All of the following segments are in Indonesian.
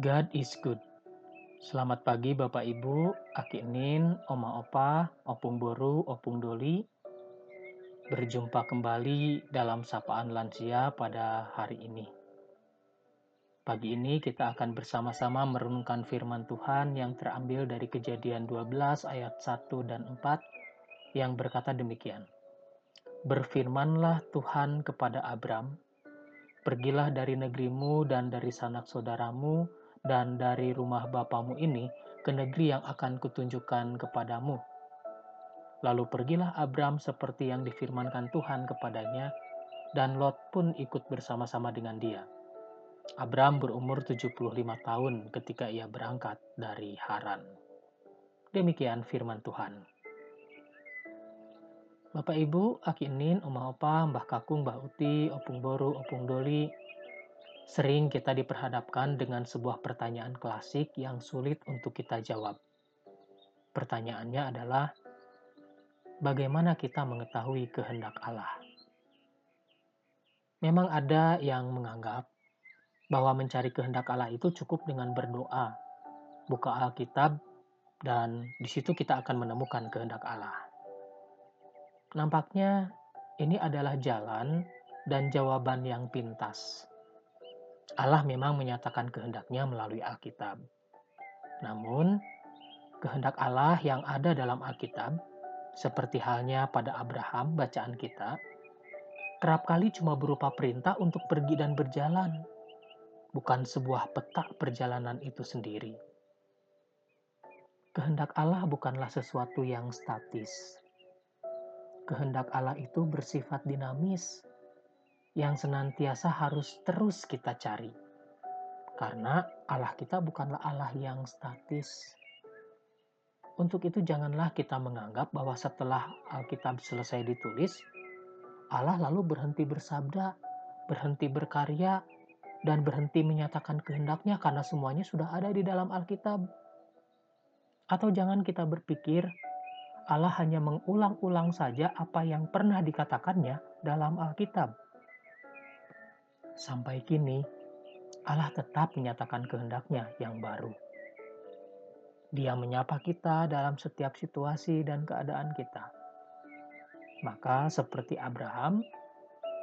God is good. Selamat pagi Bapak Ibu, Aki Nin, Oma Opa, Opung Boru, Opung Doli. Berjumpa kembali dalam sapaan lansia pada hari ini. Pagi ini kita akan bersama-sama merenungkan firman Tuhan yang terambil dari kejadian 12 ayat 1 dan 4 yang berkata demikian. Berfirmanlah Tuhan kepada Abram, Pergilah dari negerimu dan dari sanak saudaramu dan dari rumah bapamu ini ke negeri yang akan kutunjukkan kepadamu. Lalu pergilah Abram seperti yang difirmankan Tuhan kepadanya, dan Lot pun ikut bersama-sama dengan dia. Abram berumur 75 tahun ketika ia berangkat dari Haran. Demikian firman Tuhan. Bapak Ibu, Aki Nin, Oma Opa, Mbah Kakung, Mbah Uti, Opung Boru, Opung Doli, sering kita diperhadapkan dengan sebuah pertanyaan klasik yang sulit untuk kita jawab. Pertanyaannya adalah, bagaimana kita mengetahui kehendak Allah? Memang ada yang menganggap bahwa mencari kehendak Allah itu cukup dengan berdoa, buka Alkitab, dan di situ kita akan menemukan kehendak Allah. Nampaknya ini adalah jalan dan jawaban yang pintas. Allah memang menyatakan kehendaknya melalui Alkitab. Namun, kehendak Allah yang ada dalam Alkitab, seperti halnya pada Abraham bacaan kita, kerap kali cuma berupa perintah untuk pergi dan berjalan, bukan sebuah peta perjalanan itu sendiri. Kehendak Allah bukanlah sesuatu yang statis, kehendak Allah itu bersifat dinamis, yang senantiasa harus terus kita cari. Karena Allah kita bukanlah Allah yang statis. Untuk itu janganlah kita menganggap bahwa setelah Alkitab selesai ditulis, Allah lalu berhenti bersabda, berhenti berkarya, dan berhenti menyatakan kehendaknya karena semuanya sudah ada di dalam Alkitab. Atau jangan kita berpikir Allah hanya mengulang-ulang saja apa yang pernah dikatakannya dalam Alkitab. Sampai kini, Allah tetap menyatakan kehendaknya yang baru. Dia menyapa kita dalam setiap situasi dan keadaan kita. Maka seperti Abraham,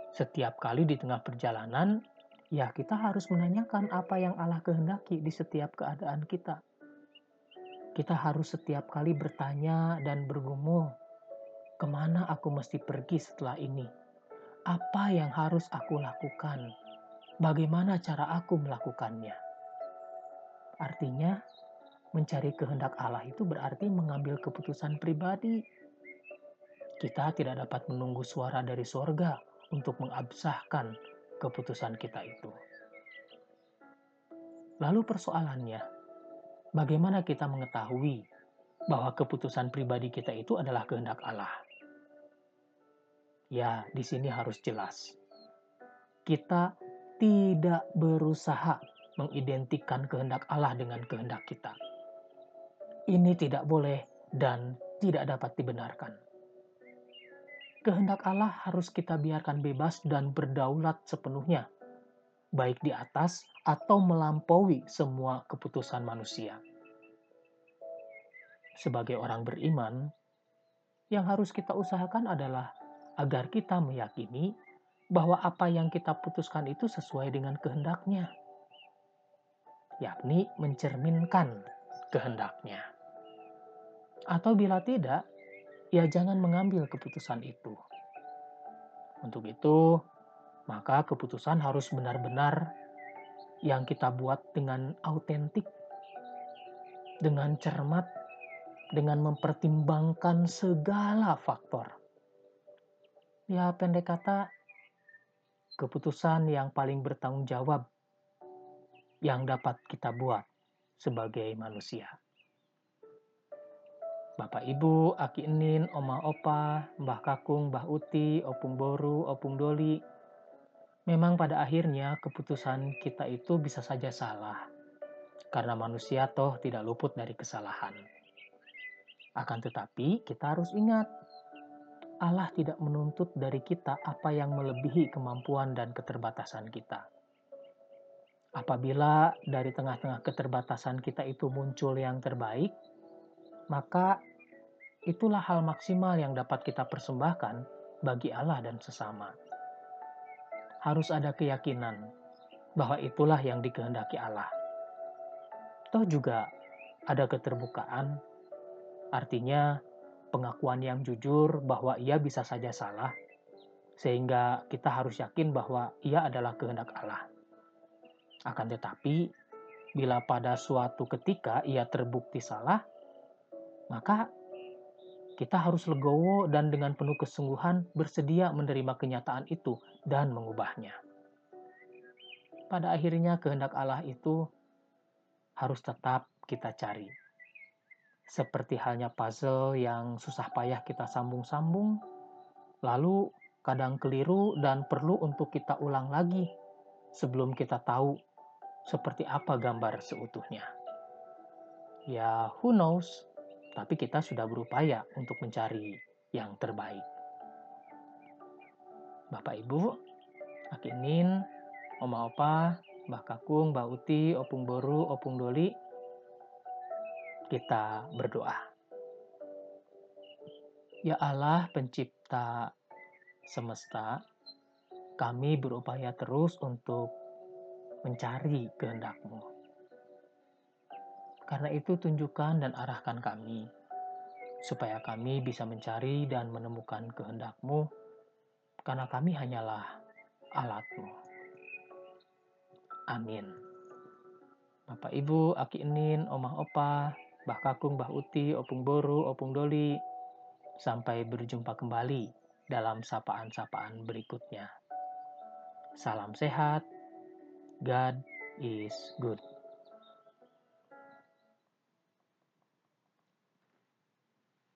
setiap kali di tengah perjalanan, ya kita harus menanyakan apa yang Allah kehendaki di setiap keadaan kita kita harus setiap kali bertanya dan bergumul, ke mana aku mesti pergi setelah ini? Apa yang harus aku lakukan? Bagaimana cara aku melakukannya? Artinya, mencari kehendak Allah itu berarti mengambil keputusan pribadi. Kita tidak dapat menunggu suara dari sorga untuk mengabsahkan keputusan kita itu. Lalu persoalannya, bagaimana kita mengetahui bahwa keputusan pribadi kita itu adalah kehendak Allah? Ya, di sini harus jelas. Kita tidak berusaha mengidentikan kehendak Allah dengan kehendak kita. Ini tidak boleh dan tidak dapat dibenarkan. Kehendak Allah harus kita biarkan bebas dan berdaulat sepenuhnya baik di atas atau melampaui semua keputusan manusia. Sebagai orang beriman, yang harus kita usahakan adalah agar kita meyakini bahwa apa yang kita putuskan itu sesuai dengan kehendaknya, yakni mencerminkan kehendaknya. Atau bila tidak, ya jangan mengambil keputusan itu. Untuk itu, maka keputusan harus benar-benar yang kita buat dengan autentik, dengan cermat, dengan mempertimbangkan segala faktor. Ya, pendek kata, keputusan yang paling bertanggung jawab yang dapat kita buat sebagai manusia. Bapak Ibu, Aki Enin, Oma Opa, Mbah Kakung, Mbah Uti, Opung Boru, Opung Doli, Memang pada akhirnya keputusan kita itu bisa saja salah, karena manusia toh tidak luput dari kesalahan. Akan tetapi, kita harus ingat, Allah tidak menuntut dari kita apa yang melebihi kemampuan dan keterbatasan kita. Apabila dari tengah-tengah keterbatasan kita itu muncul yang terbaik, maka itulah hal maksimal yang dapat kita persembahkan bagi Allah dan sesama. Harus ada keyakinan bahwa itulah yang dikehendaki Allah. Toh juga ada keterbukaan, artinya pengakuan yang jujur bahwa ia bisa saja salah, sehingga kita harus yakin bahwa ia adalah kehendak Allah. Akan tetapi, bila pada suatu ketika ia terbukti salah, maka kita harus legowo dan dengan penuh kesungguhan bersedia menerima kenyataan itu dan mengubahnya. Pada akhirnya kehendak Allah itu harus tetap kita cari. Seperti halnya puzzle yang susah payah kita sambung-sambung, lalu kadang keliru dan perlu untuk kita ulang lagi sebelum kita tahu seperti apa gambar seutuhnya. Ya, who knows? tapi kita sudah berupaya untuk mencari yang terbaik. Bapak Ibu, Akinin, Oma Opa, Mbah Kakung, Mbak Uti, Opung Boru, Opung Doli, kita berdoa. Ya Allah pencipta semesta, kami berupaya terus untuk mencari kehendak-Mu karena itu tunjukkan dan arahkan kami, supaya kami bisa mencari dan menemukan kehendak-Mu, karena kami hanyalah alat-Mu. Amin. Bapak Ibu, Aki Enin, Omah Opa, Mbah Kakung, Mbah Uti, Opung Boru, Opung Doli, sampai berjumpa kembali dalam sapaan-sapaan berikutnya. Salam sehat, God is good.